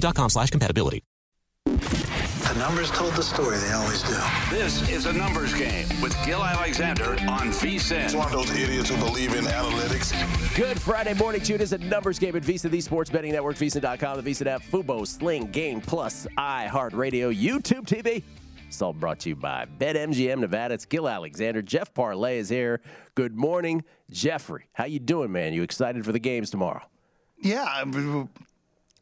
com slash compatibility. The numbers told the story. They always do. This is a numbers game with Gill Alexander on VSIN. It's one of those idiots who believe in analytics. Good Friday morning to you. It is a numbers game at VSIN, the sports betting network, VSIN.com, the VSIN app, Fubo, Sling, Game Plus, iHeartRadio, YouTube TV. It's all brought to you by BetMGM Nevada. It's Gill Alexander. Jeff Parles is here. Good morning, Jeffrey. How you doing, man? You excited for the games tomorrow? Yeah, I'm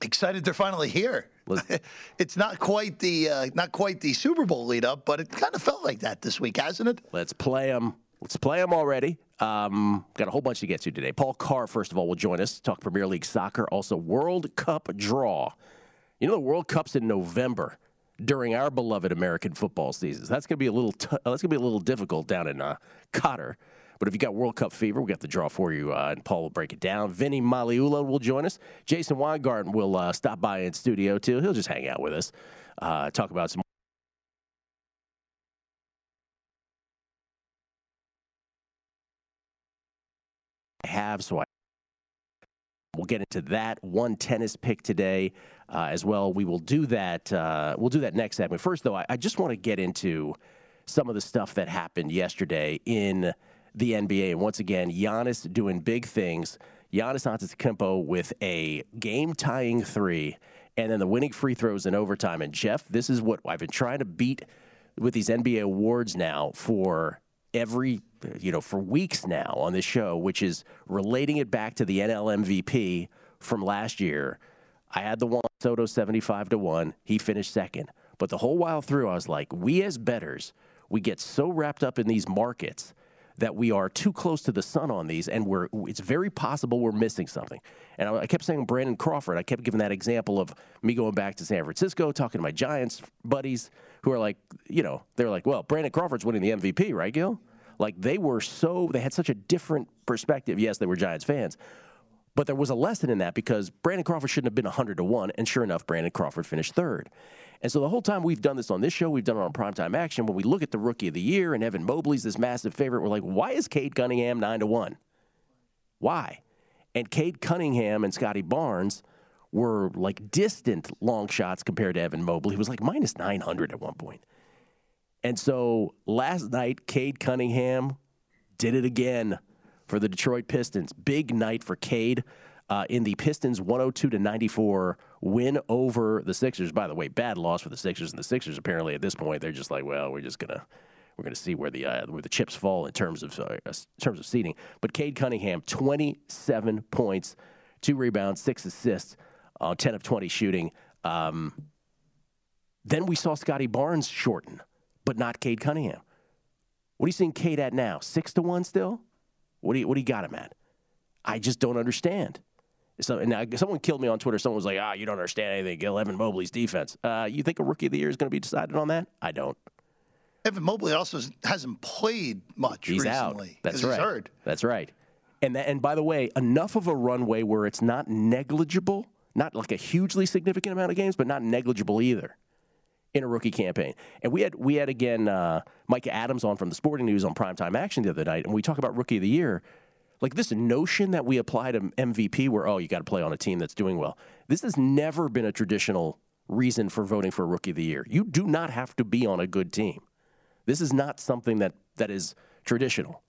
excited they're finally here. it's not quite the uh, not quite the Super Bowl lead up, but it kind of felt like that this week, hasn't it? Let's play them. Let's play them already. Um, got a whole bunch to get to today. Paul Carr, first of all, will join us. To talk Premier League soccer, also World Cup draw. You know the World Cup's in November during our beloved American football seasons. That's gonna be a little. T- that's gonna be a little difficult down in uh, Qatar. But if you got World Cup fever, we got the draw for you, uh, and Paul will break it down. Vinny Magliulo will join us. Jason Weingarten will uh, stop by in studio too. He'll just hang out with us, uh, talk about some. have so I we'll get into that one tennis pick today uh, as well we will do that uh, we'll do that next segment first though I, I just want to get into some of the stuff that happened yesterday in the NBA. And once again, Giannis doing big things. Giannis Antetokounmpo with a game-tying three, and then the winning free throws in overtime. And Jeff, this is what I've been trying to beat with these NBA awards now for every you know for weeks now on this show, which is relating it back to the NL MVP from last year. I had the Juan Soto seventy-five to one. He finished second, but the whole while through, I was like, we as bettors, we get so wrapped up in these markets that we are too close to the sun on these, and we're it's very possible we're missing something. And I, I kept saying Brandon Crawford. I kept giving that example of me going back to San Francisco, talking to my Giants buddies who are like, you know, they're like, well, Brandon Crawford's winning the MVP, right, Gill? Like they were so they had such a different perspective. Yes, they were Giants fans, but there was a lesson in that because Brandon Crawford shouldn't have been 100 to 1, and sure enough, Brandon Crawford finished third. And so the whole time we've done this on this show, we've done it on primetime action. When we look at the rookie of the year and Evan Mobley's this massive favorite, we're like, why is Cade Cunningham 9 to 1? Why? And Cade Cunningham and Scottie Barnes were like distant long shots compared to Evan Mobley. He was like minus 900 at one point. And so last night, Cade Cunningham did it again for the Detroit Pistons. Big night for Cade uh, in the Pistons 102 to 94 win over the Sixers. By the way, bad loss for the Sixers, and the Sixers apparently at this point they're just like, well, we're just gonna we're gonna see where the uh, where the chips fall in terms of uh, in terms of seeding. But Cade Cunningham, 27 points, two rebounds, six assists. on 10 of 20 shooting. Um, then we saw Scottie Barnes shorten, but not Cade Cunningham. What are you seeing Cade at now? Six to one still? What do you what do you got him at? I just don't understand. So and now, someone killed me on Twitter. Someone was like, "Ah, you don't understand anything." Gill Evan Mobley's defense. Uh, you think a rookie of the year is going to be decided on that? I don't. Evan Mobley also hasn't played much He's recently. out. That's right. He's hurt. That's right. And that, and by the way, enough of a runway where it's not negligible, not like a hugely significant amount of games, but not negligible either in a rookie campaign. And we had we had again uh, Micah Adams on from the Sporting News on Primetime Action the other night, and we talk about rookie of the year. Like this notion that we apply to MVP, where oh you got to play on a team that's doing well. This has never been a traditional reason for voting for rookie of the year. You do not have to be on a good team. This is not something that that is traditional.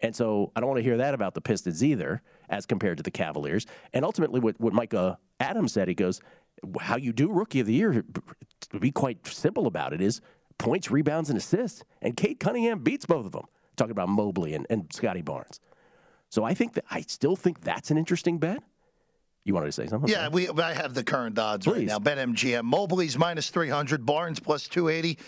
And so I don't want to hear that about the Pistons either, as compared to the Cavaliers. And ultimately, what, what Micah Adams said, he goes, how you do rookie of the year, to be quite simple about it, is points, rebounds, and assists. And Cade Cunningham beats both of them. Talking about Mobley and, and Scottie Barnes. So I think that I still think that's an interesting bet. You wanted to say something? Yeah, we I have the current odds right now. Bet MGM. Mobley's minus 300. Barnes plus 280.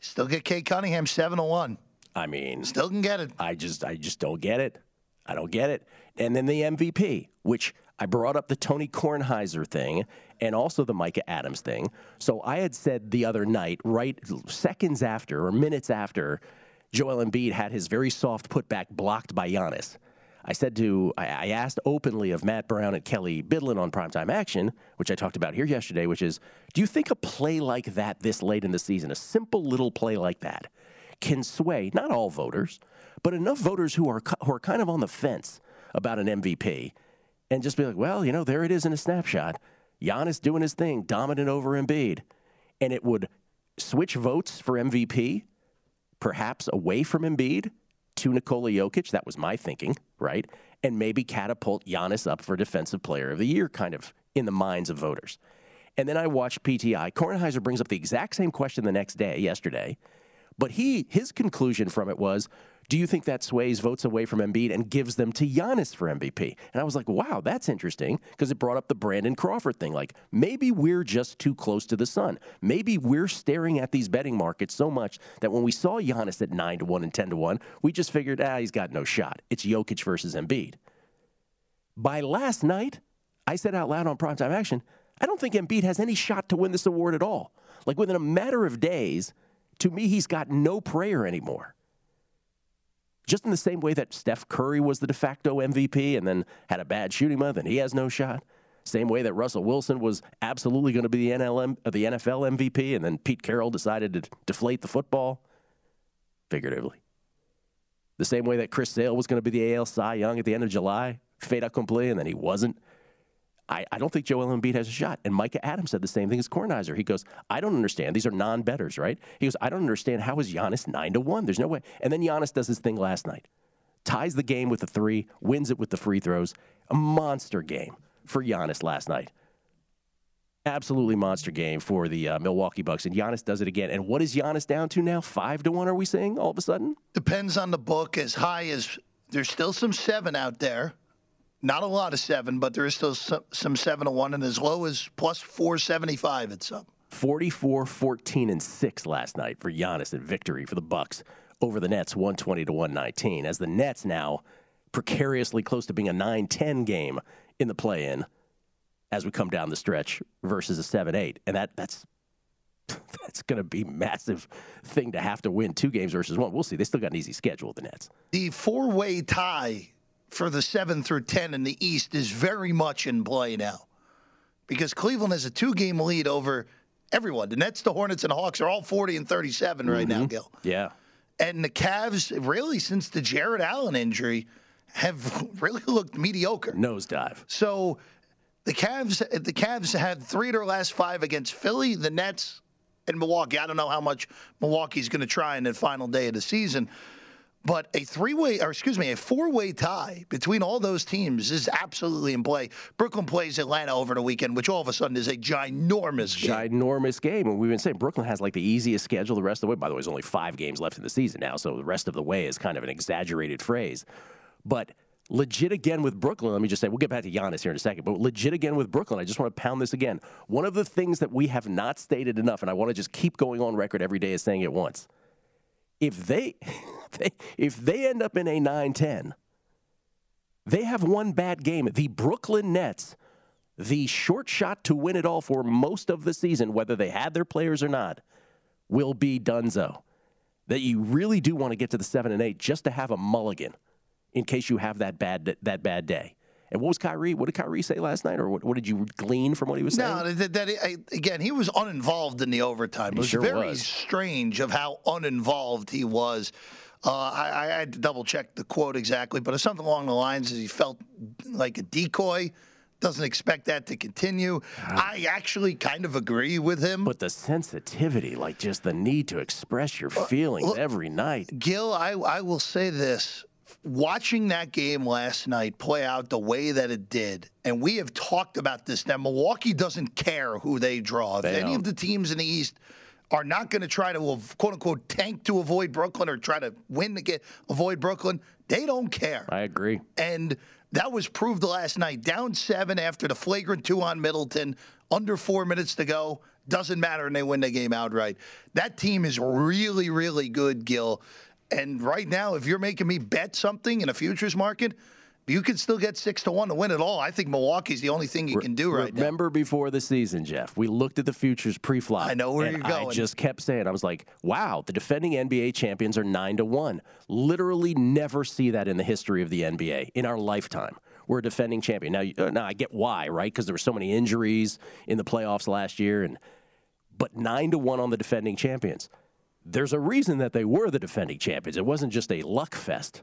Still get Cade Cunningham 7 to 1. I mean, Still can get it. I just I just don't get it. I don't get it. And then the MVP, which I brought up the Tony Kornheiser thing and also the Micah Adams thing. So I had said the other night, right seconds after or minutes after Joel Embiid had his very soft putback blocked by Giannis. I said to, I asked openly of Matt Brown and Kelly Bidlin on Primetime Action, which I talked about here yesterday, which is, do you think a play like that this late in the season, a simple little play like that, can sway not all voters, but enough voters who are who are kind of on the fence about an MVP, and just be like, well, you know, there it is in a snapshot. Giannis doing his thing, dominant over Embiid, and it would switch votes for MVP, perhaps away from Embiid to Nikola Jokic. That was my thinking, right? And maybe catapult Giannis up for Defensive Player of the Year, kind of in the minds of voters. And then I watched PTI. Kornheiser brings up the exact same question the next day, yesterday, but he his conclusion from it was, do you think that sways votes away from Embiid and gives them to Giannis for MVP? And I was like, wow, that's interesting because it brought up the Brandon Crawford thing. Like maybe we're just too close to the sun. Maybe we're staring at these betting markets so much that when we saw Giannis at nine to one and ten to one, we just figured, ah, he's got no shot. It's Jokic versus Embiid. By last night, I said out loud on primetime action, I don't think Embiid has any shot to win this award at all. Like within a matter of days, to me, he's got no prayer anymore. Just in the same way that Steph Curry was the de facto MVP and then had a bad shooting month and he has no shot. Same way that Russell Wilson was absolutely going to be the, NLM, uh, the NFL MVP and then Pete Carroll decided to deflate the football, figuratively. The same way that Chris Sale was going to be the AL Cy Young at the end of July, fait accompli, and then he wasn't. I, I don't think Joel Embiid has a shot. And Micah Adams said the same thing as Kornheiser. He goes, I don't understand. These are non-bettors, right? He goes, I don't understand. How is Giannis nine to one? There's no way. And then Giannis does his thing last night, ties the game with the three, wins it with the free throws. A monster game for Giannis last night. Absolutely monster game for the uh, Milwaukee Bucks, and Giannis does it again. And what is Giannis down to now? Five to one? Are we saying all of a sudden? Depends on the book. As high as there's still some seven out there. Not a lot of seven, but there is still some, some seven to one, and as low as plus 475 at some. 44 14 and 6 last night for Giannis in victory for the Bucks over the Nets 120 to 119 as the Nets now precariously close to being a 9-10 game in the play-in as we come down the stretch versus a 7-8 and that that's that's going to be massive thing to have to win two games versus one. We'll see. They still got an easy schedule the Nets. The four-way tie for the 7 through 10 in the East is very much in play now. Because Cleveland has a two-game lead over everyone. The Nets, the Hornets, and the Hawks are all 40 and 37 right now, mm-hmm. Gill. Yeah. And the Cavs, really, since the Jarrett Allen injury, have really looked mediocre. Nosedive. So the Cavs, the Cavs had three of their last five against Philly, the Nets, and Milwaukee. I don't know how much Milwaukee's going to try in the final day of the season. But a three-way, or excuse me, a four-way tie between all those teams is absolutely in play. Brooklyn plays Atlanta over the weekend, which all of a sudden is a ginormous game. Ginormous game. And we've been saying Brooklyn has like the easiest schedule the rest of the way. By the way, there's only five games left in the season now, so the rest of the way is kind of an exaggerated phrase. But legit again with Brooklyn. Let me just say, we'll get back to Giannis here in a second, but legit again with Brooklyn. I just want to pound this again. One of the things that we have not stated enough, and I want to just keep going on record every day as saying it once. If they, if they end up in a 9-10, they have one bad game. The Brooklyn Nets, the short shot to win it all for most of the season, whether they had their players or not, will be Dunzo. That you really do want to get to the seven and eight just to have a mulligan in case you have that bad that bad day. And what was Kyrie? What did Kyrie say last night, or what, what did you glean from what he was saying? No, that, that I, again, he was uninvolved in the overtime. It was sure very was. strange of how uninvolved he was. Uh, I, I had to double check the quote exactly, but it's something along the lines as he felt like a decoy. Doesn't expect that to continue. I actually kind of agree with him. But the sensitivity, like just the need to express your feelings every night. Gill, I, I will say this. Watching that game last night play out the way that it did, and we have talked about this now, Milwaukee doesn't care who they draw. If They any of don't. the teams in the East are not going to try to quote unquote tank to avoid Brooklyn or try to win to get avoid Brooklyn, they don't care. I agree. And that was proved last night. Down seven after the flagrant two on Middleton, under four minutes to go. Doesn't matter, and they win the game outright. That team is really, really good, Gill. And right now, if you're making me bet something in a futures market, you can still get six to one to win it all. I think Milwaukee's the only thing you can do right now. Remember before the season, Jeff, we looked at the futures pre-flop. I know where you're going. I just kept saying, I was like, "Wow, the defending NBA champions are nine to one." Literally, never see that in the history of the NBA in our lifetime. We're a defending champion now. Now I get why, right? Because there were so many injuries in the playoffs last year, and but nine to one on the defending champions. There's a reason that they were the defending champions. It wasn't just a luck fest.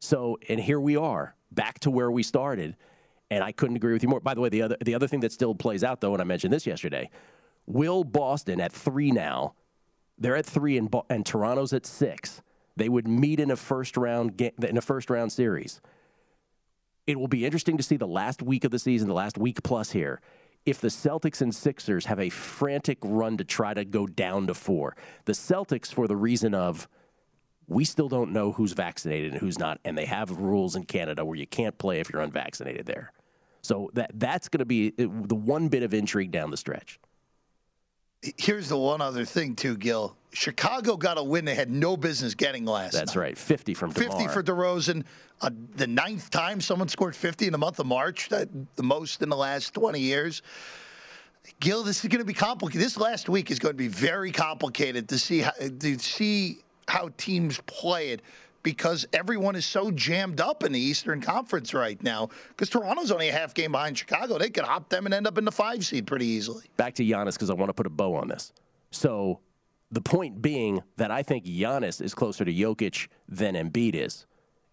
So, and here we are, back to where we started, and I couldn't agree with you more. By the way, the other the other thing that still plays out though, and I mentioned this yesterday, will Boston at three now? They're at three, and and Toronto's at six. They would meet in a first round ga- in a first round series. It will be interesting to see the last week of the season, the last week plus here. If the Celtics and Sixers have a frantic run to try to go down to four, the Celtics, for the reason of we still don't know who's vaccinated and who's not, and they have rules in Canada where you can't play if you're unvaccinated there. So that that's going to be uh, the one bit of intrigue down the stretch. Here's the one other thing, too, Gill. Chicago got a win they had no business getting last That's night. right, 50 from 50 DeMar. for DeRozan. Uh, the ninth time someone scored 50 in the month of March, that, the most in the last 20 years. Gil, this is going to be complicated. This last week is going to be very complicated to see how, to see how teams play it because everyone is so jammed up in the Eastern Conference right now. Because Toronto's only a half game behind Chicago. They could hop them and end up in the five seed pretty easily. Back to Giannis because I want to put a bow on this. So the point being that I think Giannis is closer to Jokic than Embiid is,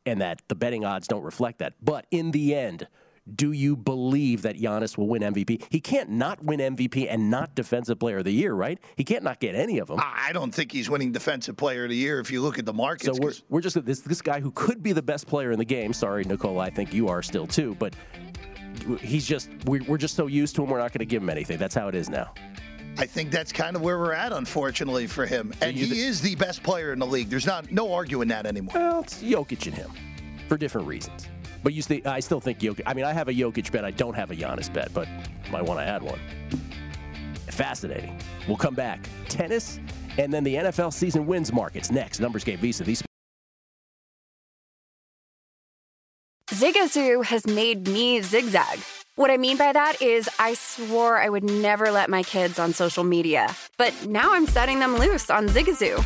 and that the betting odds don't reflect that. But in the end, do you believe that Giannis will win MVP? He can't not win MVP and not Defensive Player of the Year, right? He can't not get any of them. I don't think he's winning Defensive Player of the Year if you look at the markets. So we're, we're just this this guy who could be the best player in the game. Sorry, Nikola, I think you are still too, but he's just we're, we're just so used to him. We're not going to give him anything. That's how it is now. I think that's kind of where we're at, unfortunately, for him. And he is the best player in the league. There's not no arguing that anymore. Well, it's Jokic and him for different reasons. But you see, I still think Jokic. I mean, I have a Jokic bet. I don't have a Giannis bet, but might want to add one. Fascinating. We'll come back. Tennis, and then the NFL season wins markets next. Numbers game Visa. These. Zigazoo has made me zigzag. What I mean by that is, I swore I would never let my kids on social media, but now I'm setting them loose on Zigazoo.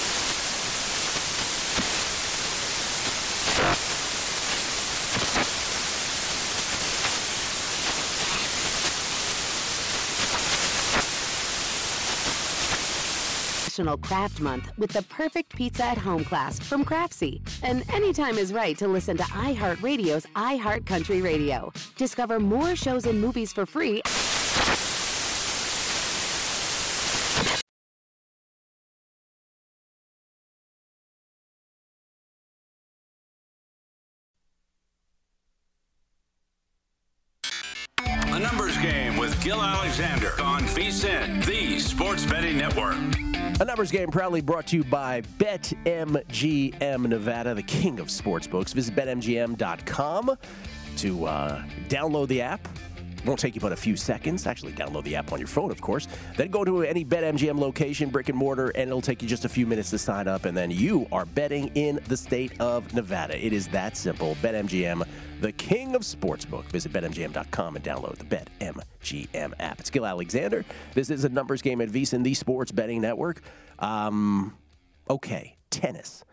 National Craft Month with the perfect pizza at home class from Craftsy. And anytime is right to listen to iHeartRadio's iHeart Country Radio. Discover more shows and movies for free. A numbers game with Gill Alexander on VSIN, the Sports Betting. A numbers game proudly brought to you by BetMGM Nevada, the king of sportsbooks. Visit betmgm.com to uh, download the app. Won't take you but a few seconds. Actually, download the app on your phone, of course. Then go to any BetMGM location, brick and mortar, and it'll take you just a few minutes to sign up. And then you are betting in the state of Nevada. It is that simple. BetMGM, the king of sportsbook. Visit betmgm.com and download the BetMGM app. It's Gill Alexander. This is a numbers game at VSIN, the sports betting network. Um, okay, tennis.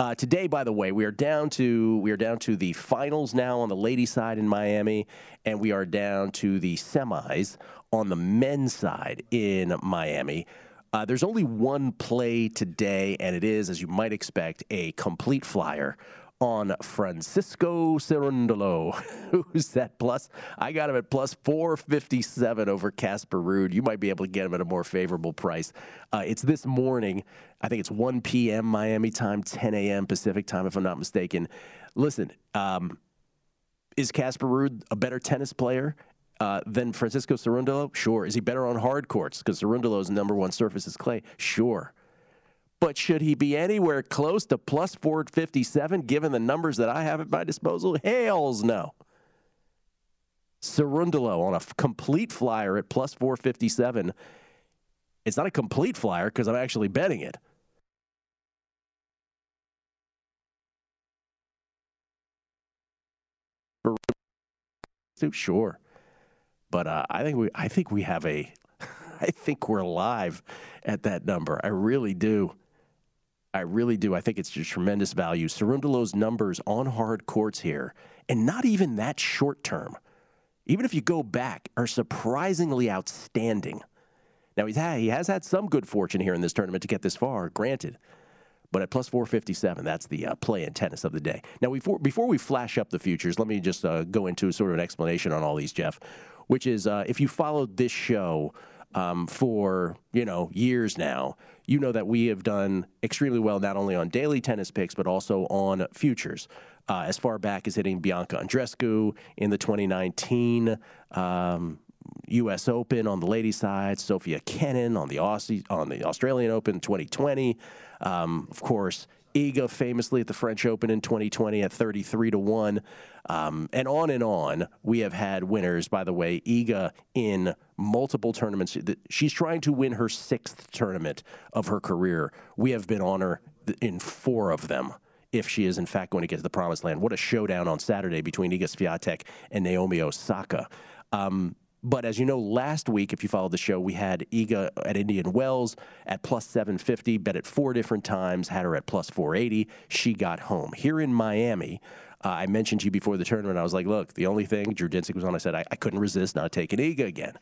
Uh, today, by the way, we are down to we are down to the finals now on the ladies' side in Miami, and we are down to the semis on the men's side in Miami. Uh, there's only one play today, and it is, as you might expect, a complete flyer on Francisco Cerundolo. Who's that plus? I got him at plus 457 over Casper Ruud. You might be able to get him at a more favorable price. Uh, it's this morning. I think it's 1 p.m. Miami time, 10 a.m. Pacific time, if I'm not mistaken. Listen, um, is Casper Ruud a better tennis player? Uh, than Francisco Cerundolo? Sure. Is he better on hard courts? Because Cerundolo's number one surface is clay? Sure. But should he be anywhere close to plus 457 given the numbers that I have at my disposal? Hells no. Cerundolo on a f- complete flyer at plus 457. It's not a complete flyer because I'm actually betting it. Sure. But uh, I think we I think we have a I think we're live at that number. I really do. I really do. I think it's just tremendous value. Cerundolo's numbers on hard courts here, and not even that short term, even if you go back, are surprisingly outstanding. Now he's had, he has had some good fortune here in this tournament to get this far, granted. But at plus 457, that's the uh, play in tennis of the day. Now, before, before we flash up the futures, let me just uh, go into sort of an explanation on all these, Jeff, which is uh, if you followed this show um, for you know years now, you know that we have done extremely well not only on daily tennis picks but also on futures. Uh, as far back as hitting Bianca Andreescu in the 2019 um, U.S. Open on the ladies' side, Sofia Kenin on the Aussie on the Australian Open 2020. Um, of course, Iga famously at the French Open in 2020 at 33 to 1. Um, and on and on. We have had winners, by the way, Iga in multiple tournaments. She's trying to win her sixth tournament of her career. We have been on her in four of them. If she is in fact going to get to the promised land, what a showdown on Saturday between Iga Swiatek and Naomi Osaka. Um, but as you know, last week, if you followed the show, we had Iga at Indian Wells at plus 750, bet it four different times, had her at plus 480. She got home. Here in Miami, uh, I mentioned to you before the tournament, I was like, look, the only thing, Drew Dinsick was on, I said, I, I couldn't resist not taking Iga again.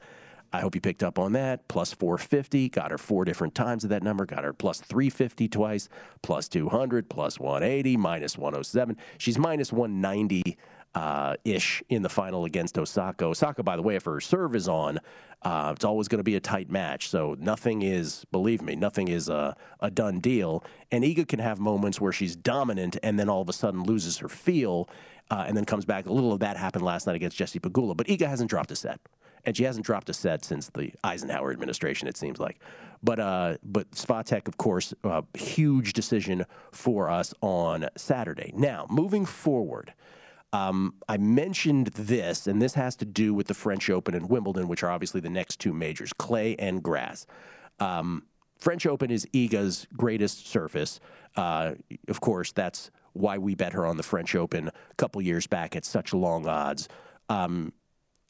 I hope you picked up on that. Plus 450, got her four different times of that number, got her plus 350 twice, plus 200, plus 180, minus 107. She's minus 190 uh, ish in the final against Osaka. Osaka, by the way, if her serve is on, uh, it's always going to be a tight match. So nothing is, believe me, nothing is a, a done deal. And Iga can have moments where she's dominant and then all of a sudden loses her feel uh, and then comes back. A little of that happened last night against Jessie Pegula. But Iga hasn't dropped a set. And she hasn't dropped a set since the Eisenhower administration, it seems like. But uh, but Swiatek, of course, a huge decision for us on Saturday. Now, moving forward, um, I mentioned this, and this has to do with the French Open and Wimbledon, which are obviously the next two majors, clay and grass. Um, French Open is Iga's greatest surface. Uh, of course, that's why we bet her on the French Open a couple years back at such long odds. Um,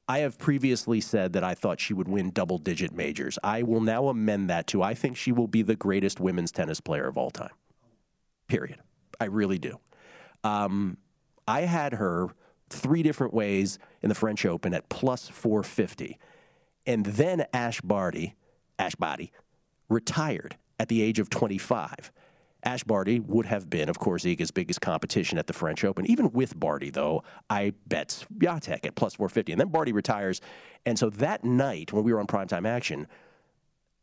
I have previously said that I thought she would win double digit majors. I will now amend that to I think she will be the greatest women's tennis player of all time. Period. I really do. Um, I had her three different ways in the French Open at plus 450. And then Ash Barty, Ash Barty, retired at the age of 25. Ash Barty would have been, of course, Iga's biggest competition at the French Open. Even with Barty, though, I bet Swiatek at plus 450. And then Barty retires. And so that night, when we were on primetime action,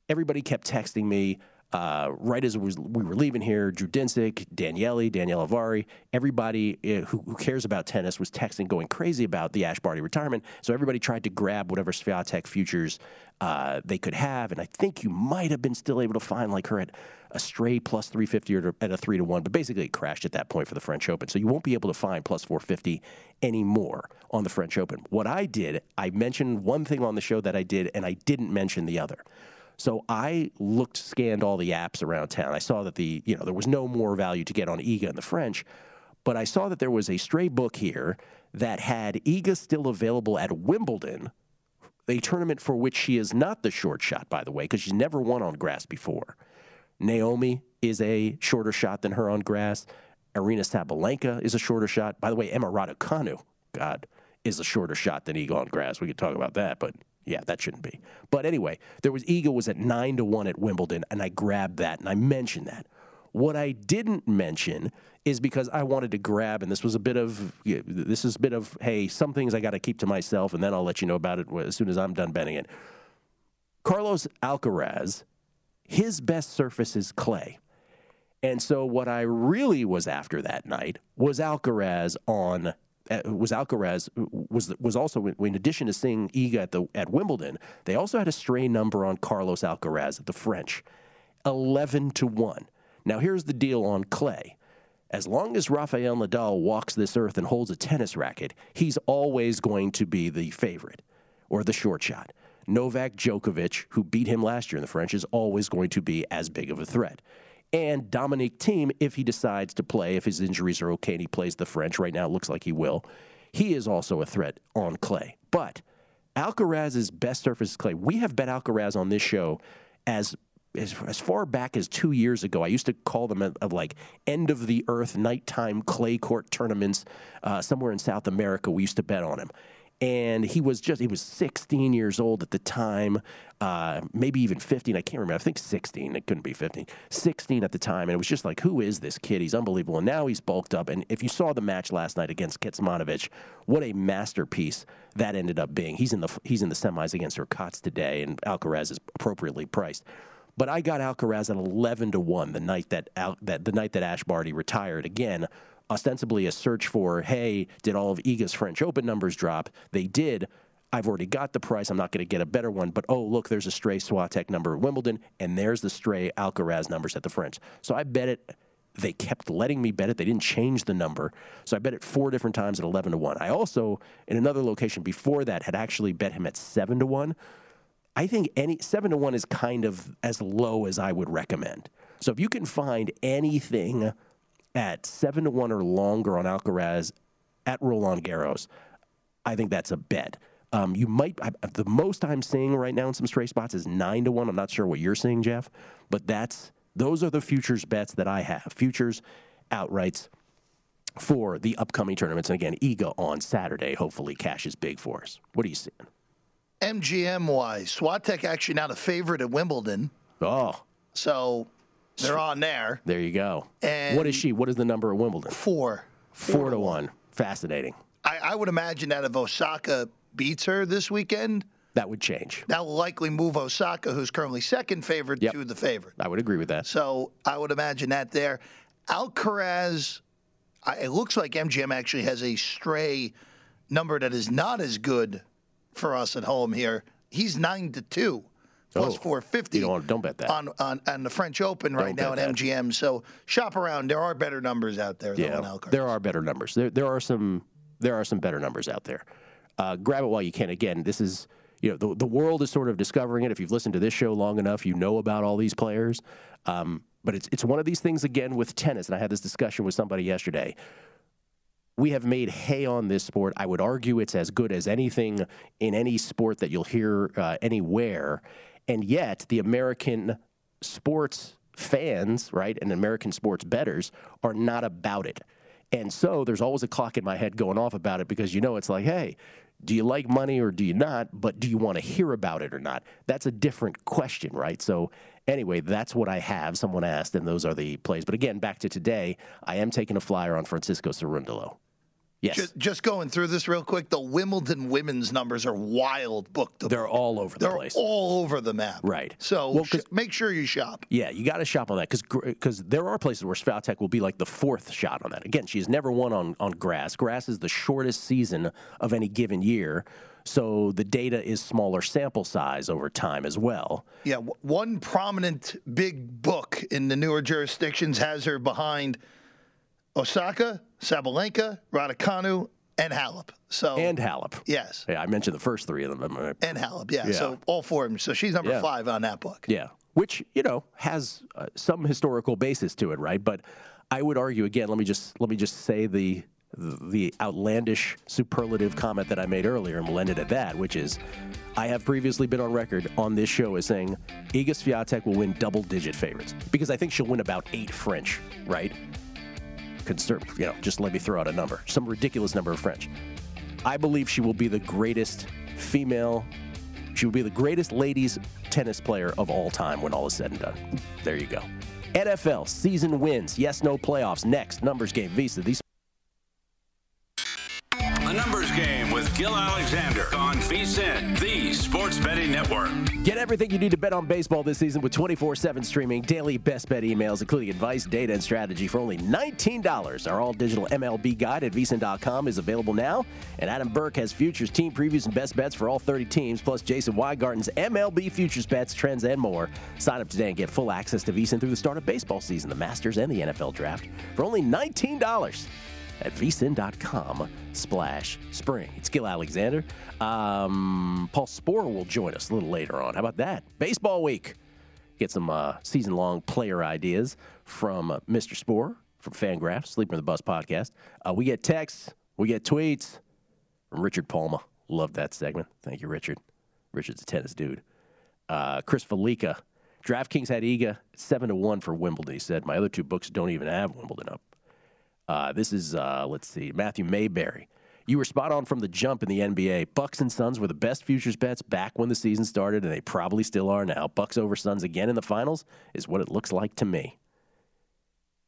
everybody kept texting me, uh, right as we were leaving here, Drew Dinsick, Daniele, Danielle Avari, everybody uh, who, who, cares about tennis was texting, going crazy about the Ash Barty retirement. So everybody tried to grab whatever Swiatek futures uh, they could have, and I think you might have been still able to find like her at a stray plus 350 or at a three to one, but basically it crashed at that point for the French Open. So you won't be able to find plus 450 anymore on the French Open. What I did, I mentioned one thing on the show that I did, and I didn't mention the other. So I looked, scanned all the apps around town. I saw that the, you know, there was no more value to get on Iga in the French, but I saw that there was a stray book here that had Iga still available at Wimbledon, a tournament for which she is not the short shot, by the way, because she's never won on grass before. Naomi is a shorter shot than her on grass. Aryna Sabalenka is a shorter shot. By the way, Emma Raducanu, God, is a shorter shot than Iga on grass. We could talk about that, but yeah, that shouldn't be. But anyway, there was Iga was at nine to one at Wimbledon, and I grabbed that and I mentioned that. What I didn't mention is because I wanted to grab, and this was a bit of this is a bit of hey, some things I got to keep to myself, and then I'll let you know about it as soon as I'm done betting it. Carlos Alcaraz, his best surface is clay. And so what I really was after that night was Alcaraz on was Alcaraz was was also in addition to seeing Iga at the at Wimbledon, they also had a stray number on Carlos Alcaraz at the French, eleven to one. Now here's the deal on clay. As long as Rafael Nadal walks this earth and holds a tennis racket, he's always going to be the favorite or the short shot. Novak Djokovic, who beat him last year in the French, is always going to be as big of a threat and Dominic Thiem if he decides to play, if his injuries are okay and he plays the French, right now it looks like he will, he is also a threat on clay. But Alcaraz's best surface is clay. We have bet Alcaraz on this show as as, as far back as two years ago. I used to call them of like end of the earth nighttime clay court tournaments uh, somewhere in South America. We used to bet on him. And he was just he was 16 years old at the time uh, maybe even 15 i can't remember i think 16 it couldn't be 15 16 at the time and it was just like who is this kid? He's unbelievable. And now he's bulked up and if you saw the match last night against Kecmanovic, what a masterpiece that ended up being. He's in the he's in the semis against Hurkacz today and alcaraz is appropriately priced. But I got Alcaraz at eleven to one the night that Al, that the night that Ash Barty retired. Again, ostensibly a search for, hey, did all of Iga's French Open numbers drop? They did. I've already got the price. I'm not going to get a better one. But oh, look, there's a stray Swiatek number at Wimbledon, and there's the stray Alcaraz numbers at the French. So I bet it. They kept letting me bet it. They didn't change the number. So I bet it four different times at 11 to 1. I also, in another location before that, had actually bet him at 7 to 1. I think any seven to one is kind of as low as I would recommend. So if you can find anything at seven to one or longer on Alcaraz at Roland Garros, I think that's a bet. Um, you might I, the most I'm seeing right now in some stray spots is nine to one. I'm not sure what you're seeing, Jeff, but that's those are the futures bets that I have. Futures outrights for the upcoming tournaments. And again, Iga on Saturday. Hopefully, cash is big for us. What are you seeing? MGM wise, Swiatek actually now the favorite at Wimbledon. Oh, so they're on there. There you go. And what is she? What is the number at Wimbledon? Four. Four, Four to one. Fascinating. I, I, would imagine that if Osaka beats her this weekend, that would change. That will likely move Osaka, who's currently second favorite, yep. to the favorite. I would agree with that. So I would imagine that there. Alcaraz, I, it looks like MGM actually has a stray number that is not as good for us at home here. He's nine to two. Plus oh, 450. You don't, don't bet that. On, on, on the French Open right don't now at MGM. So shop around. There are better numbers out there. Yeah, there are better numbers. There, there are some there are some better numbers out there. Uh, grab it while you can. Again, this is you know the the world is sort of discovering it. If you've listened to this show long enough, you know about all these players. Um, but it's it's one of these things again with tennis, and I had this discussion with somebody yesterday we have made hay on this sport. I would argue it's as good as anything in any sport that you'll hear uh, anywhere. And yet, the American sports fans, right, and American sports bettors are not about it. And so there's always a clock in my head going off about it because you know it's like, hey, do you like money or do you not? But do you want to hear about it or not? That's a different question, right? So anyway, that's what I have. Someone asked, and those are the plays. But again, back to today, I am taking a flyer on Francisco Cerundolo. Yes. Just, just, going through this real quick, the Wimbledon women's numbers are wild booked. They're all over the They're place. all over the map. Right. So well, sh- make sure you shop. Yeah, you got to shop on that because because there are places where Swiatek will be like the fourth shot on that. Again, she's never won on, on grass. Grass is the shortest season of any given year. So the data is smaller sample size over time as well. Yeah, w- one prominent big book in the newer jurisdictions has her behind – Osaka, Sabalenka, Raducanu, and Halep. So and Halep. Yes. Yeah, I mentioned the first three of them. And Halep, yeah. yeah. So all four of them. So she's number yeah. five on that book. Yeah. Which you know has uh, some historical basis to it, right? But I would argue again. Let me just let me just say the the outlandish superlative comment that I made earlier, and we'll end it at that, which is I have previously been on record on this show as saying Iga Swiatek will win double digit favorites because I think she'll win about eight French, right? You know, just let me throw out a number, some ridiculous number of French. I believe she will be the greatest female, she will be the greatest ladies tennis player of all time when all is said and done. There you go. NFL season wins. Yes, no playoffs. Next, numbers game. Visa. These. Gill Alexander on VSIN, the sports betting network. Get everything you need to bet on baseball this season with 24 7 streaming, daily best bet emails, including advice, data, and strategy for only $19. Our all digital MLB guide at vsin.com is available now. And Adam Burke has futures, team previews, and best bets for all 30 teams, plus Jason Weingarten's MLB futures bets, trends, and more. Sign up today and get full access to vsin through the start of baseball season, the Masters, and the NFL draft for only $19 at vsin.com splash spring. It's Gill Alexander. Um, Paul Sporer will join us a little later on. How about that? Baseball week. Get some uh, season long player ideas from uh, Mr. Sporer from Fangraphs, Sleeper in the Bus podcast. Uh, we get texts, we get tweets from Richard Palma. Love that segment. Thank you, Richard. Richard's a tennis dude. Uh, Chris Felica. DraftKings had Iga seven to one for Wimbledon. He said my other two books don't even have Wimbledon up. Uh, this is uh, let's see, Matthew Mayberry. You were spot on from the jump in the NBA. Bucks and Suns were the best futures bets back when the season started, and they probably still are now. Bucks over Suns again in the finals is what it looks like to me.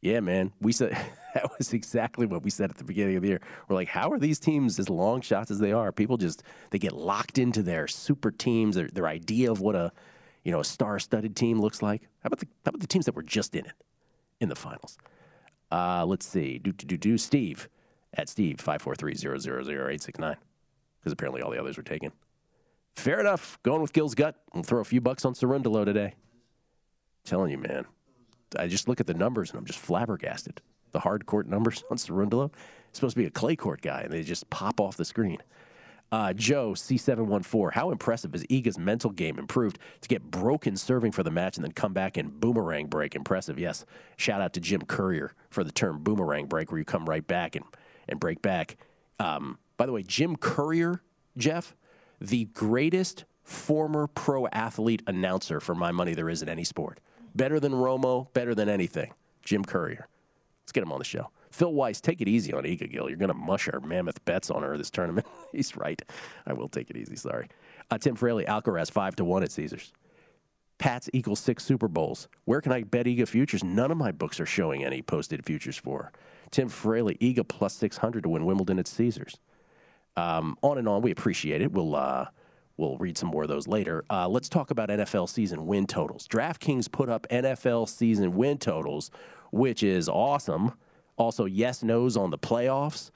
Yeah, man. We said that was exactly what we said at the beginning of the year. We're like, how are these teams as long shots as they are? People just they get locked into their super teams, their their idea of what a you know a star-studded team looks like. How about the how about the teams that were just in it in the finals? Uh, let's see. Do do do do. Steve at Steve five four three zero zero zero eight six nine because apparently all the others were taken. Fair enough. Going with Gill's gut. We'll throw a few bucks on Cerundolo today. telling you, man. I just look at the numbers and I'm just flabbergasted. The hard court numbers on. He's supposed to be a clay court guy, and they just pop off the screen. Uh, Joe C714. How impressive has Iga's mental game improved to get broken serving for the match and then come back and boomerang break? Impressive, yes. Shout out to Jim Courier for the term boomerang break, where you come right back and, and break back. Um, by the way, Jim Courier, Jeff, the greatest former pro athlete announcer for my money there is in any sport. Better than Romo, better than anything. Jim Courier. Let's get him on the show. Phil Weiss, take it easy on Iga Gill. You're going to mush our mammoth bets on her this tournament. He's right. I will take it easy. Sorry. Uh, Tim Fraley, Alcaraz five to one at Caesars. Pats equals six Super Bowls. Where can I bet Iga futures? None of my books are showing any posted futures for. Tim Fraley, Iga plus 600 to win Wimbledon at Caesars. Um, on and on. We appreciate it. We'll uh, we'll read some more of those later. Uh, let's talk about NFL season win totals. DraftKings put up NFL season win totals, which is awesome. Also, yes, nos on the playoffs.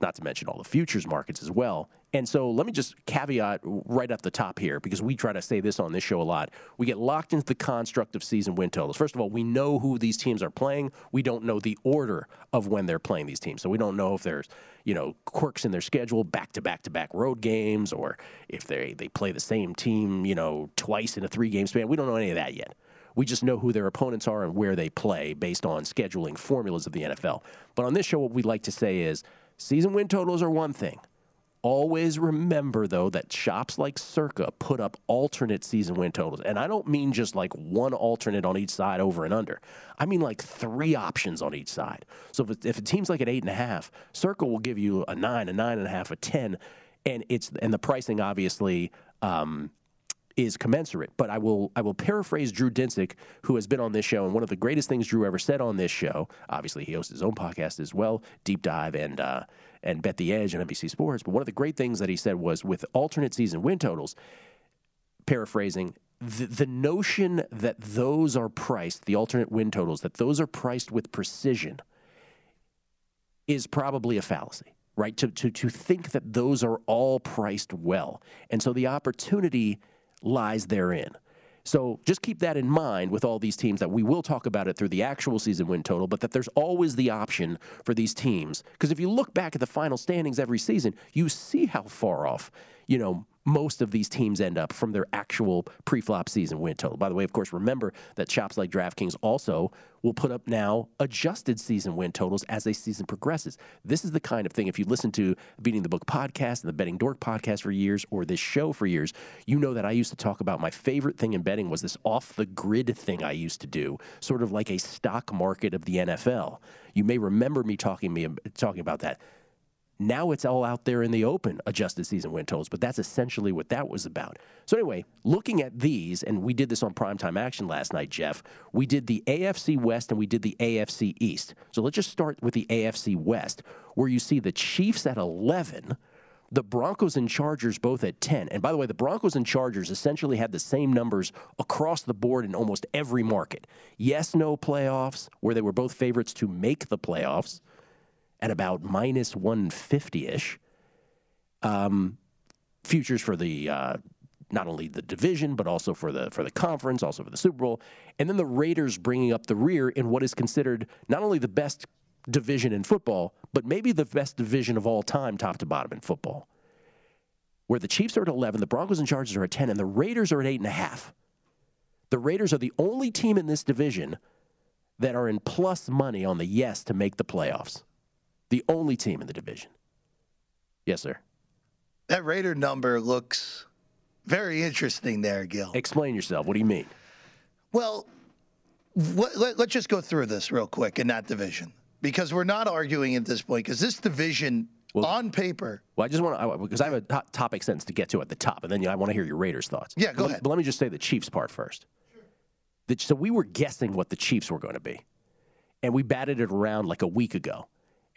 Not to mention all the futures markets as well. And so let me just caveat right at the top here because we try to say this on this show a lot. We get locked into the construct of season win totals. First of all, we know who these teams are playing. We don't know the order of when they're playing these teams. So we don't know if there's, you know, quirks in their schedule, back to back to back road games, or if they they play the same team, you know, twice in a three game span. We don't know any of that yet. We just know who their opponents are and where they play based on scheduling formulas of the NFL. But on this show, what we like to say is season win totals are one thing. Always remember, though, that shops like Circa put up alternate season win totals. And I don't mean just like one alternate on each side over and under. I mean like three options on each side. So if, it, if a team's like at eight and a half, Circa will give you a nine, a nine and a half, a 10. And it's and the pricing obviously um, is commensurate. But I will I will paraphrase Drew Dinsick, who has been on this show, and one of the greatest things Drew ever said on this show. Obviously, he hosts his own podcast as well, Deep Dive and uh, and Bet the Edge on NBC Sports. But one of the great things that he said was with alternate season win totals. Paraphrasing, the, the notion that those are priced, the alternate win totals, that those are priced with precision, is probably a fallacy right? To, to, to think that those are all priced well. And so the opportunity lies therein. So just keep that in mind with all these teams that we will talk about it through the actual season win total, but that there's always the option for these teams. Because if you look back at the final standings every season, you see how far off, you know, most of these teams end up from their actual pre-flop season win total. By the way, of course, remember that shops like DraftKings also will put up now adjusted season win totals as a season progresses. This is the kind of thing, if you listen to Beating the Book podcast and the Betting Dork podcast for years or this show for years, you know that I used to talk about my favorite thing in betting was this off the grid thing I used to do, sort of like a stock market of the NFL. You may remember me talking me talking about that. Now it's all out there in the open, adjusted season win totals, but that's essentially what that was about. So, anyway, looking at these, and we did this on primetime action last night, Jeff, we did the AFC West and we did the AFC East. So, let's just start with the AFC West, where you see the Chiefs at 11, the Broncos and Chargers both at 10. And by the way, the Broncos and Chargers essentially had the same numbers across the board in almost every market. Yes, no playoffs, where they were both favorites to make the playoffs at about minus 150 ish. Um, futures for the uh, not only the division but also for the for the conference, also for the Super Bowl, and then the Raiders bringing up the rear in what is considered not only the best division in football, but maybe the best division of all time, top to bottom in football. Where the Chiefs are at 11, the Broncos and Chargers are at 10, and the Raiders are at 8.5. The Raiders are the only team in this division that are in plus money on the yes to make the playoffs the only team in the division. Yes, sir. That Raider number looks very interesting there, Gill. Explain yourself. What do you mean? Well, what, let, us just go through this real quick in that division. because we're not arguing at this point because this division on paper. Well, I just want to because I have a hot topic sentence to get to at the top, and then I want to hear your Raiders thoughts. Yeah, go Let- ahead. But let me just say the Chiefs part first. The- so we were guessing what the Chiefs were going to be, and we batted it around like a week ago,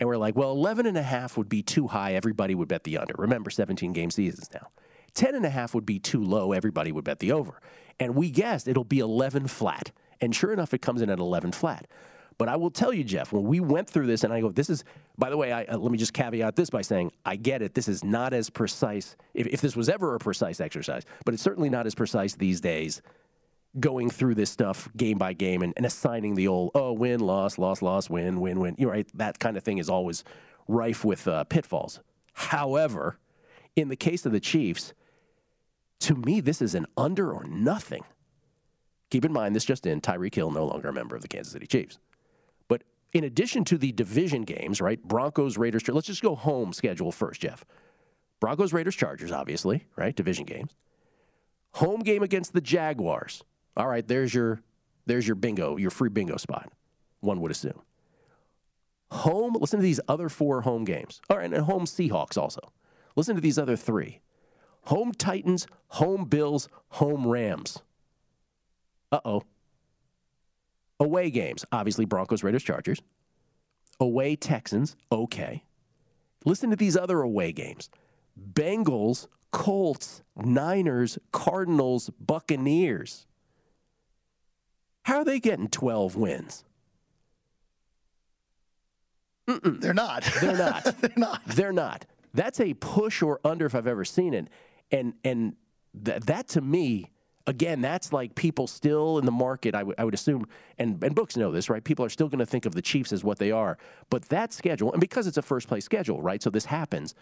and we're like, well, 11 and a half would be too high. Everybody would bet the under. Remember, 17 game seasons now. 10 and a half would be too low. Everybody would bet the over. And we guessed it'll be 11 flat. And sure enough, it comes in at 11 flat. But I will tell you, Jeff, when we went through this, and I go, this is, by the way, I, uh, let me just caveat this by saying, I get it. This is not as precise, if, if this was ever a precise exercise, but it's certainly not as precise these days going through this stuff game by game and, and assigning the old, oh, win, loss, loss, loss, win, win, win. You're right. That kind of thing is always rife with uh, pitfalls. However, in the case of the Chiefs, to me, this is an under or nothing. Keep in mind, this just in Tyreek Hill no longer a member of the Kansas City Chiefs. But in addition to the division games, right? Broncos, Raiders, let's just go home schedule first, Jeff. Broncos, Raiders, Chargers, obviously, right? Division games. Home game against the Jaguars. All right, there's your there's your bingo, your free bingo spot. One would assume. Home, listen to these other four home games. All right, and home Seahawks also. Listen to these other three. Home Titans, home Bills, home Rams. Uh-oh. Away games, obviously Broncos, Raiders, Chargers. Away Texans, okay. Listen to these other away games. Bengals, Colts, Niners, Cardinals, Buccaneers. How are they getting 12 wins? Mm-mm. They're not. They're not. They're not. They're not. That's a push or under if I've ever seen it. And and th- that to me, again, that's like people still in the market. I, w- I would assume, and and books know this, right? People are still going to think of the Chiefs as what they are. But that schedule, and because it's a first place schedule, right? So this happens.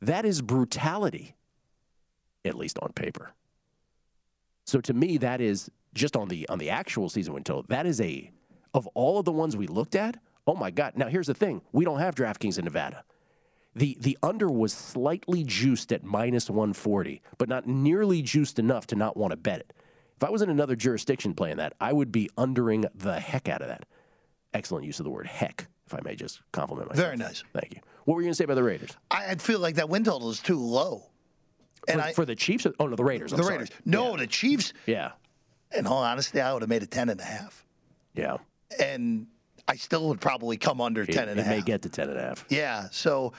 That is brutality, at least on paper. So to me, that is just on the on the actual season win total. That is a of all of the ones we looked at. Oh my God! Now here's the thing: we don't have DraftKings in Nevada. The the under was slightly juiced at minus 140, but not nearly juiced enough to not want to bet it. If I was in another jurisdiction playing that, I would be undering the heck out of that. Excellent use of the word heck, if I may just compliment myself. Very nice. Thank you. What were you going to say about the Raiders? I, I feel like that win total is too low. And for, for the Chiefs? Oh no, the Raiders. I'm the sorry. Raiders. No, the Chiefs. Yeah. In all honesty, I would have made it 10 and a half. Yeah. And I still would probably come under It, 10 and a it half. may get to 10 and a half. Yeah. So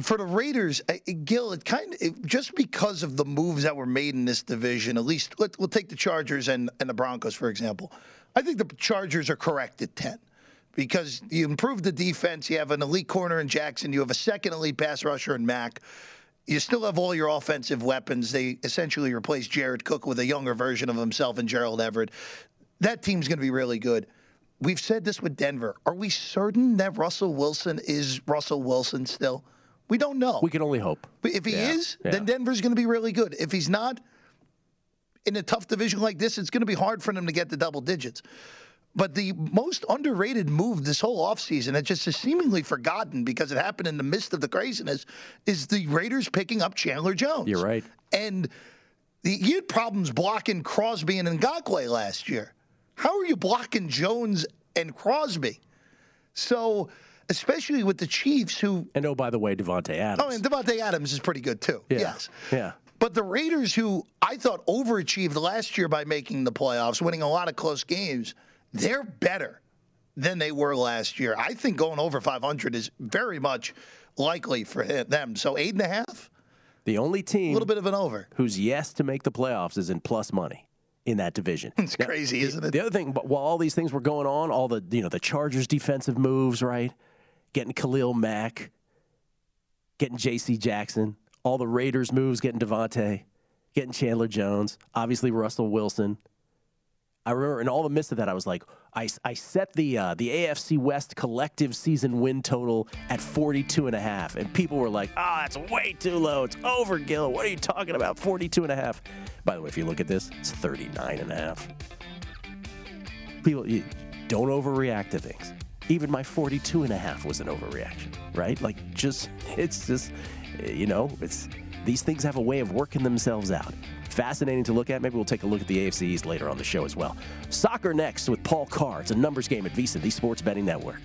for the Raiders, uh, Gill, it kind of it, just because of the moves that were made in this division. At least let, we'll take the Chargers and, and the Broncos for example. I think the Chargers are correct at ten because you improve the defense. You have an elite corner in Jackson. You have a second elite pass rusher in Mack. You still have all your offensive weapons. They essentially replaced Jared Cook with a younger version of himself and Gerald Everett. That team's going to be really good. We've said this with Denver. Are we certain that Russell Wilson is Russell Wilson still? We don't know. We can only hope. But if he Yeah, is, yeah. then Denver's going to be really good. If he's not, in a tough division like this, it's going to be hard for them to get to double digits. But the most underrated move this whole offseason, that just is seemingly forgotten because it happened in the midst of the craziness, is the Raiders picking up Chandler Jones. You're right. And the, you had problems blocking Crosby and Ngakoue last year. How are you blocking Jones and Crosby? So, especially with the Chiefs, who And oh, by the way, Davante Adams. oh, and Davante Adams is pretty good too. Yeah. Yes. Yeah. But the Raiders, who I thought overachieved last year by making the playoffs, winning a lot of close games, they're better than they were last year. I think going over 500 is very much likely for him- them. So eight and a half, The only team a little bit of an over. who's yes to make the playoffs is in plus money in that division. It's crazy, isn't it? The other thing, but while all these things were going on, all the you know the Chargers defensive moves, right? Getting Khalil Mack, getting J.C. Jackson, all the Raiders moves, getting Davante, getting Chandler Jones, obviously Russell Wilson. I remember in all the midst of that, I was like, I, I set the uh, the AFC West collective season win total at 42 and a half. And people were like, oh, that's way too low. It's over, Gill. What are you talking about? 42 and a half. By the way, if you look at this, it's 39 and a half. People, you don't overreact to things. Even my 42 and a half was an overreaction, right? Like, just, it's just, you know, it's, these things have a way of working themselves out fascinating to look at. Maybe we'll take a look at the AFC East later on the show as well. Soccer next with Paul Carr. It's a numbers game at VSIN, the Sports Betting Network.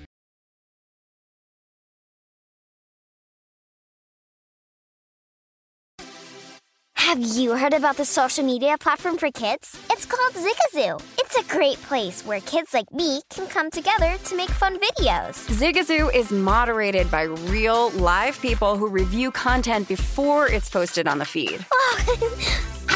Have you heard about the social media platform for kids? It's called Zigazoo. It's a great place where kids like me can come together to make fun videos. Zigazoo is moderated by real, live people who review content before it's posted on the feed. Oh.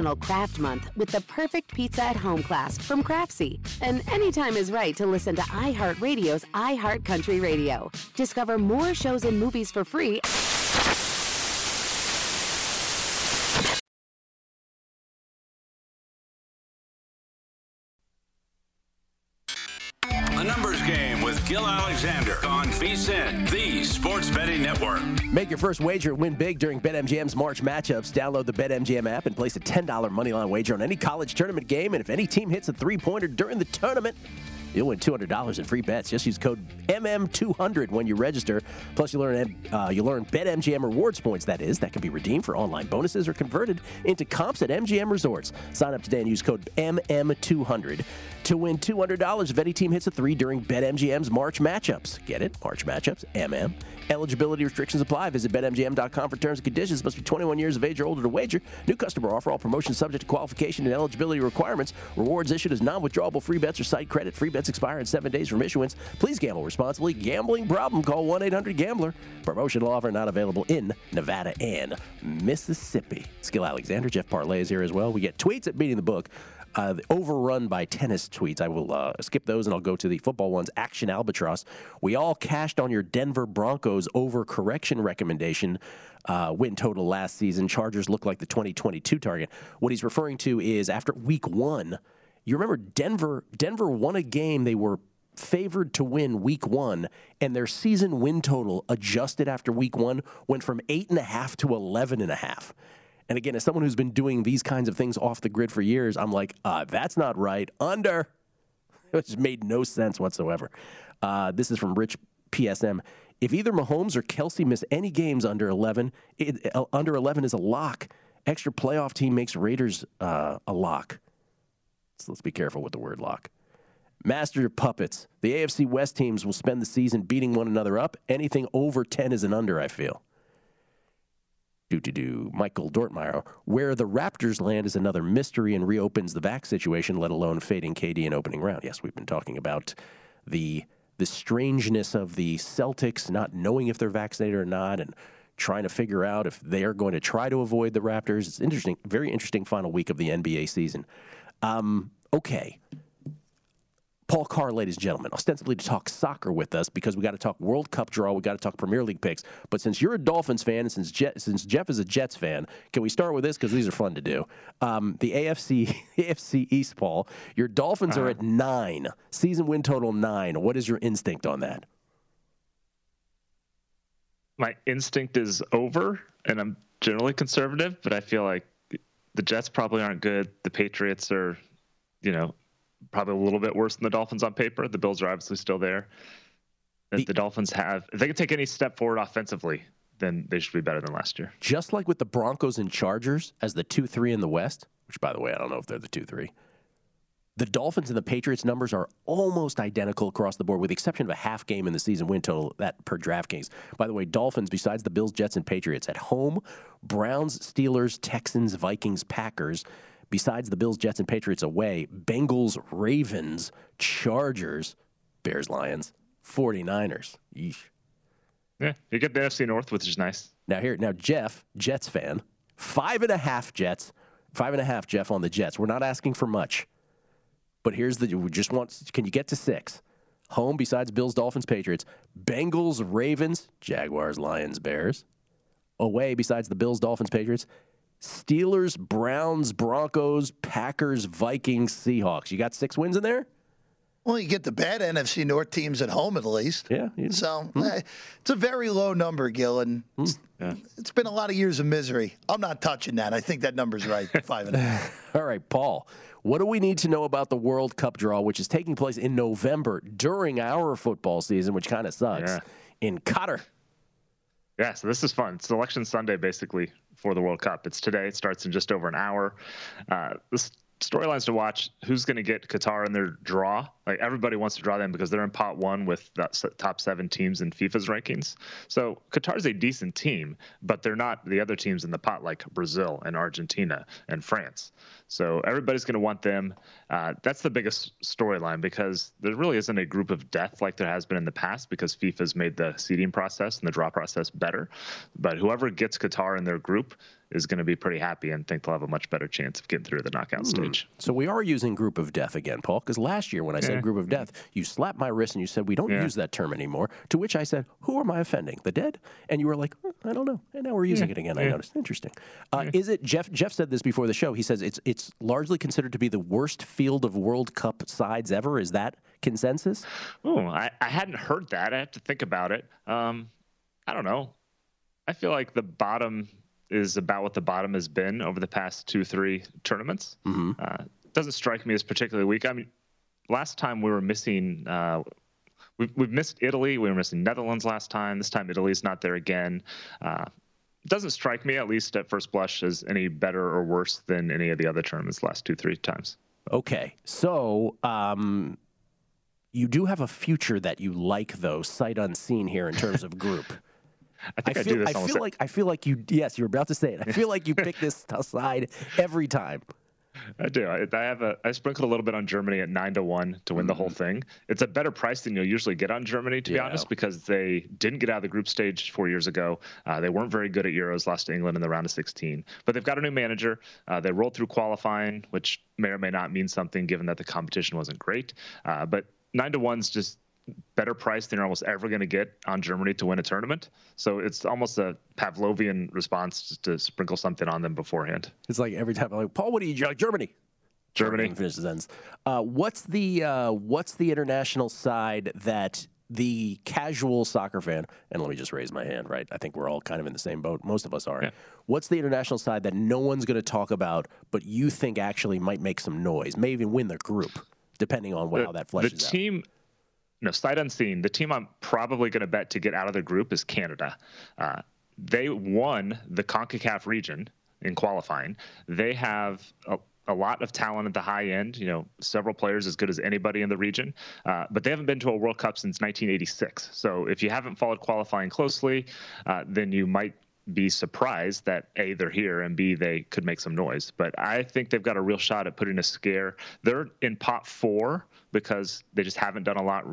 National Craft Month with the perfect pizza at home class from Craftsy. And anytime is right to listen to iHeartRadio's iHeart Country Radio. Discover more shows and movies for free. A numbers game with Gill Alexander on VSIN, Make your first wager win big during BetMGM's March matchups. Download the BetMGM app and place a $10 moneyline wager on any college tournament game. And if any team hits a three pointer during the tournament, You'll win $200 in free bets. Just use code MM200 when you register. Plus, you learn uh, you learn BetMGM rewards points. That is, that can be redeemed for online bonuses or converted into comps at MGM resorts. Sign up today and use code MM200 to win $200 if any team hits a three during BetMGM's March matchups. Get it? March matchups. MM. Eligibility restrictions apply. Visit BetMGM.com for terms and conditions. Must be 21 years of age or older to wager. New customer offer. All promotions subject to qualification and eligibility requirements. Rewards issued as non-withdrawable free bets or site credit. Free bets expire in seven days from issuance. Please gamble responsibly. Gambling problem? Call 1-800-GAMBLER. Promotional offer not available in Nevada and Mississippi. Skill Alexander, Jeff Parles is here as well. We get tweets at Beating the Book. Uh, overrun by tennis tweets. I will uh, skip those and I'll go to the football ones. Action Albatross. We all cashed on your Denver Broncos over correction recommendation. Uh, win total last season. Chargers look like the 2022 target. What he's referring to is after week one, you remember Denver. Denver won a game they were favored to win week one, and their season win total adjusted after week one went from eight and a half to eleven and a half. And again, as someone who's been doing these kinds of things off the grid for years, I'm like, uh, that's not right. Under. it just made no sense whatsoever. Uh, this is from Rich PSM. If either Mahomes or Kelsey miss any games under 11, it, uh, under 11 is a lock. Extra playoff team makes Raiders uh, a lock. So let's be careful with the word lock. Master your puppets. The AFC West teams will spend the season beating one another up. Anything over 10 is an under, I feel. Do to do. Michael Dortmeyer. Where the Raptors land is another mystery and reopens the back situation, let alone fading KD in opening round. Yes, we've been talking about the the strangeness of the Celtics not knowing if they're vaccinated or not and trying to figure out if they are going to try to avoid the Raptors. It's interesting, very interesting final week of the NBA season. Um, okay. Paul Carr, ladies and gentlemen, ostensibly to talk soccer with us because we got to talk World Cup draw, we got to talk Premier League picks. But since you're a Dolphins fan and since, Je- since Jeff is a Jets fan, can we start with this because these are fun to do? Um, the AFC AFC East, Paul, your Dolphins uh-huh. are at nine, season win total nine. What is your instinct on that? My instinct is over, and I'm generally conservative, but I feel like the Jets probably aren't good. The Patriots are, you know, probably a little bit worse than the Dolphins on paper. The Bills are obviously still there. The, the Dolphins have, if they can take any step forward offensively, then they should be better than last year. Just like with the Broncos and Chargers as the 2 3 in the West, which, by the way, I don't know if they're the 2 3. The Dolphins and the Patriots numbers are almost identical across the board, with the exception of a half game in the season win total that per DraftKings. By the way, Dolphins, besides the Bills, Jets, and Patriots, at home, Browns, Steelers, Texans, Vikings, Packers, besides the Bills, Jets, and Patriots away, Bengals, Ravens, Chargers, Bears, Lions, 49ers. Yeesh. Yeah, you get the NFC North, which is nice. Now here, now Jeff, Jets fan, five and a half Jets, five and a half Jeff on the Jets. We're not asking for much, but here's the we just want. Can you get to six? Home besides Bills, Dolphins, Patriots, Bengals, Ravens, Jaguars, Lions, Bears. Away besides the Bills, Dolphins, Patriots, Steelers, Browns, Broncos, Packers, Vikings, Seahawks. You got six wins in there? Well, you get the bad NFC North teams at home at least. Yeah. So hmm. eh, it's a very low number, Gill, and hmm. it's, yeah. it's been a lot of years of misery. I'm not touching that. I think that number's right, five and a half. All right, Paul. What do we need to know about the World Cup draw, which is taking place in November during our football season, which kind of sucks, yeah. in Qatar? Yeah, so this is fun. It's Election Sunday, basically, for the World Cup. It's today. It starts in just over an hour. Uh, this storylines to watch who's going to get Qatar in their draw. Like everybody wants to draw them because they're in pot one with the top seven teams in FIFA's rankings. So Qatar's a decent team, but they're not the other teams in the pot like Brazil and Argentina and France. So everybody's going to want them. Uh, that's the biggest storyline because there really isn't a group of death like there has been in the past because FIFA's made the seeding process and the draw process better. But whoever gets Qatar in their group is going to be pretty happy and think they'll have a much better chance of getting through the knockout mm. stage. So we are using group of death again, Paul, because last year when I yeah. said group of death, you slapped my wrist and you said we don't yeah. use that term anymore. To which I said, "Who am I offending? The dead?" And you were like, oh, "I don't know." And now we're using yeah. it again. I noticed. Interesting. Uh, is it Jeff? Jeff said this before the show. He says it's it's largely considered to be the worst field of World Cup sides ever. Is that consensus? Oh, I, I hadn't heard that. I have to think about it. Um, I don't know. I feel like the bottom is about what the bottom has been over the past two, three tournaments. Mm-hmm. Uh, doesn't strike me as particularly weak. I mean, last time we were missing. Uh, we've, we've missed Italy. We were missing Netherlands last time. This time Italy's not there again. Uh, doesn't strike me, at least at first blush, as any better or worse than any of the other tournaments last two, three times. Okay, so um, you do have a future that you like, though, sight unseen here in terms of group. I think I, feel, I, I feel like I feel like you. Yes, you were about to say it. I feel like you pick this side every time. I do. I, I, have a. I sprinkled a little bit on Germany at nine to one to win mm the whole mm-hmm. thing. It's a better price than you'll usually get on Germany, to yeah. be honest, because they didn't get out of the group stage four years ago. Uh, they weren't very good at Euros. Lost to England in the round of 16. But they've got a new manager. Uh, they rolled through qualifying, which may or may not mean something, given that the competition wasn't great. Uh, but nine to one's just better price than you're almost ever going to get on Germany to win a tournament. So it's almost a Pavlovian response to sprinkle something on them beforehand. It's like every time I'm like, Paul, what do you like? Germany. Germany finishes ends. Uh, what's the uh, what's the international side that the casual soccer fan and let me just raise my hand right i think we're all kind of in the same boat most of us are yeah. what's the international side that no one's going to talk about but you think actually might make some noise may even win the group depending on the, how that fleshes out. the out. Team no sight unseen the team i'm probably going to bet to get out of the group is canada. Uh, they won the concacaf region in qualifying. They have a, a lot of talent at the high end you know several players as good as anybody in the region. Uh, but they haven't been to a world cup since 1986 so if you haven't followed qualifying closely uh, then you might be surprised that a they're here and b they could make some noise. But i think they've got a real shot at putting a scare. They're in pot four because they just haven't done a lot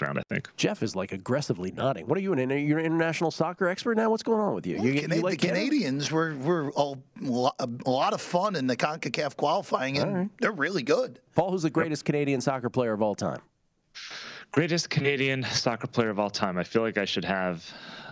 round, I think. Jeff is like aggressively nodding. What are you an you're an international soccer expert now? What's going on with you? you, Cana- you like the Canadians were were all, a lot of fun in the Concacaf qualifying, and they're really good. Paul, who's the greatest Canadian soccer player of all time? Greatest Canadian soccer player of all time. I feel like I should have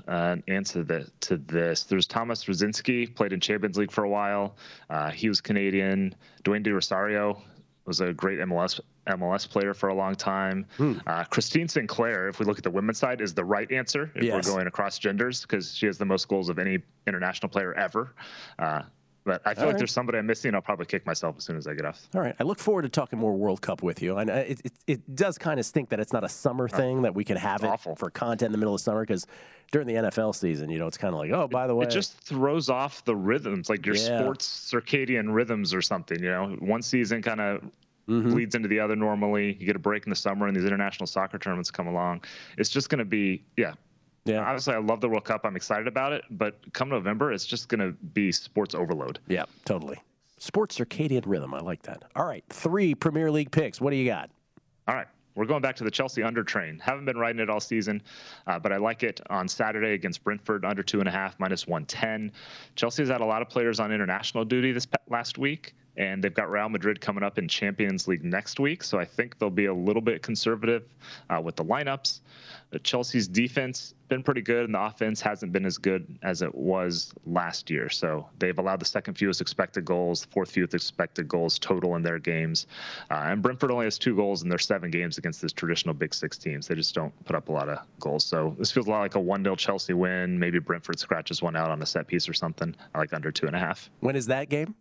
uh, an answer to, to this. There's Tomasz Radzinski, played in Champions League for a while. Uh, he was Canadian. Dwayne De Rosario was a great MLS MLS player for a long time. Hmm. Uh, Christine Sinclair, if we look at the women's side, is the right answer if Yes. we're going across genders because she has the most goals of any international player ever. Uh, but I feel All like right. there's somebody I'm missing. I'll probably kick myself as soon as I get off. All right. I look forward to talking more World Cup with you. And uh, it, it, it does kind of stink that it's not a summer thing that we can have it for content in the middle of summer because during the NFL season, you know, it's kind of like, oh, by the way, It just throws off the rhythms, like your Yeah. sports circadian rhythms or something. You know, one season kind of Mm-hmm. bleeds into the other normally. You get a break in the summer, and these international soccer tournaments come along. It's just going to be, yeah. Yeah. Obviously, I love the World Cup. I'm excited about it, but come November, it's just going to be sports overload. Yeah, totally. Sports circadian rhythm. I like that. All right. Three Premier League picks. What do you got? All right. We're going back to the Chelsea under train. Haven't been riding it all season, uh, but I like it on Saturday against Brentford, under two and a half, minus 110. Chelsea's had a lot of players on international duty this last week, and they've got Real Madrid coming up in Champions League next week. So I think they'll be a little bit conservative uh, with the lineups. Uh, Chelsea's defense been pretty good, and the offense hasn't been as good as it was last year. So they've allowed the second fewest expected goals, fourth fewest expected goals total in their games. Uh, and Brentford only has two goals in their seven games against this traditional Big Six teams. They just don't put up a lot of goals. So this feels a lot like a 1 0 Chelsea win. Maybe Brentford scratches one out on a set piece or something. I like under two and a half. When is that game?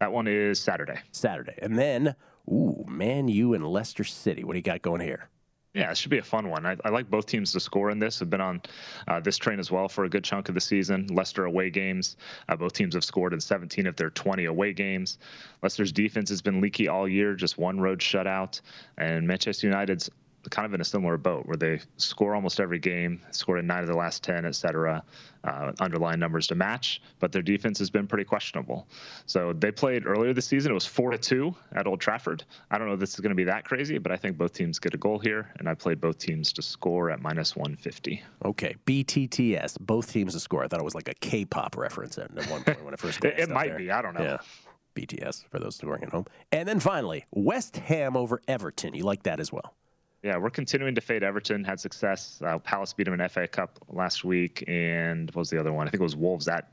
That one is Saturday. Saturday. And then, ooh, Man U and Leicester City. What do you got going here? Yeah, it should be a fun one. I, I like both teams to score in this. I've been on uh, this train as well for a good chunk of the season. Leicester away games. Uh, both teams have scored in 17 of their 20 away games. Leicester's defense has been leaky all year, just one road shutout. And Manchester United's kind of in a similar boat where they score almost every game, scored in nine of the last 10, et cetera. Uh, underlying numbers to match, but their defense has been pretty questionable. So they played earlier this season. It was four to two at Old Trafford. I don't know if this is going to be that crazy, but I think both teams get a goal here, and I played both teams to score at minus 150. Okay, BTTS. Both teams to score. I thought it was like a K-pop reference at one point when I first. It- glanced it might there. be. I don't know. Yeah. BTS for those scoring at home. And then finally, West Ham over Everton. You like that as well? Yeah, we're continuing to fade Everton. Had success. Uh, Palace beat them in FA Cup last week, and what was the other one? I think it was Wolves at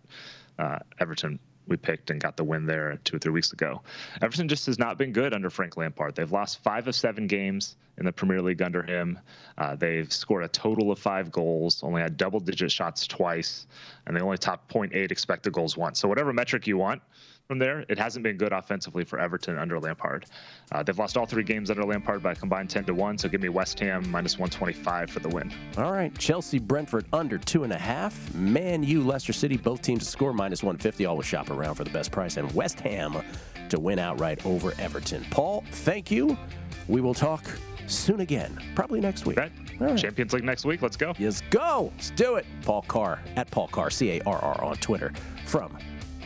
uh, Everton. We picked and got the win there two or three weeks ago. Everton just has not been good under Frank Lampard. They've lost five of seven games in the Premier League under him. Uh, they've scored a total of five goals, only had double-digit shots twice, and they only top 0.8 expected goals once. So whatever metric you want from there, it hasn't been good offensively for Everton under Lampard. Uh, they've lost all three games under Lampard by a combined 10 to 1, so give me West Ham minus 125 for the win. All right, Chelsea, Brentford under two and a half. Man U, Leicester City, both teams to score minus 150. Always shop around for the best price. And West Ham to win outright over Everton. Paul, thank you. We will talk soon again, probably next week. Right. Champions League next week. Let's go. Yes, go. Let's do it. Paul Carr at Paul Carr, C A R R on Twitter from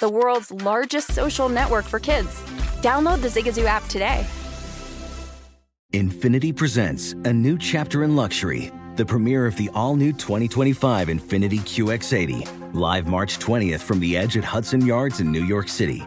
the world's largest social network for kids. Download the Zigazoo app today. Infiniti presents a new chapter in luxury, the premiere of the all new 2025 Infiniti QX80, live March 20th from the edge at Hudson Yards in New York City,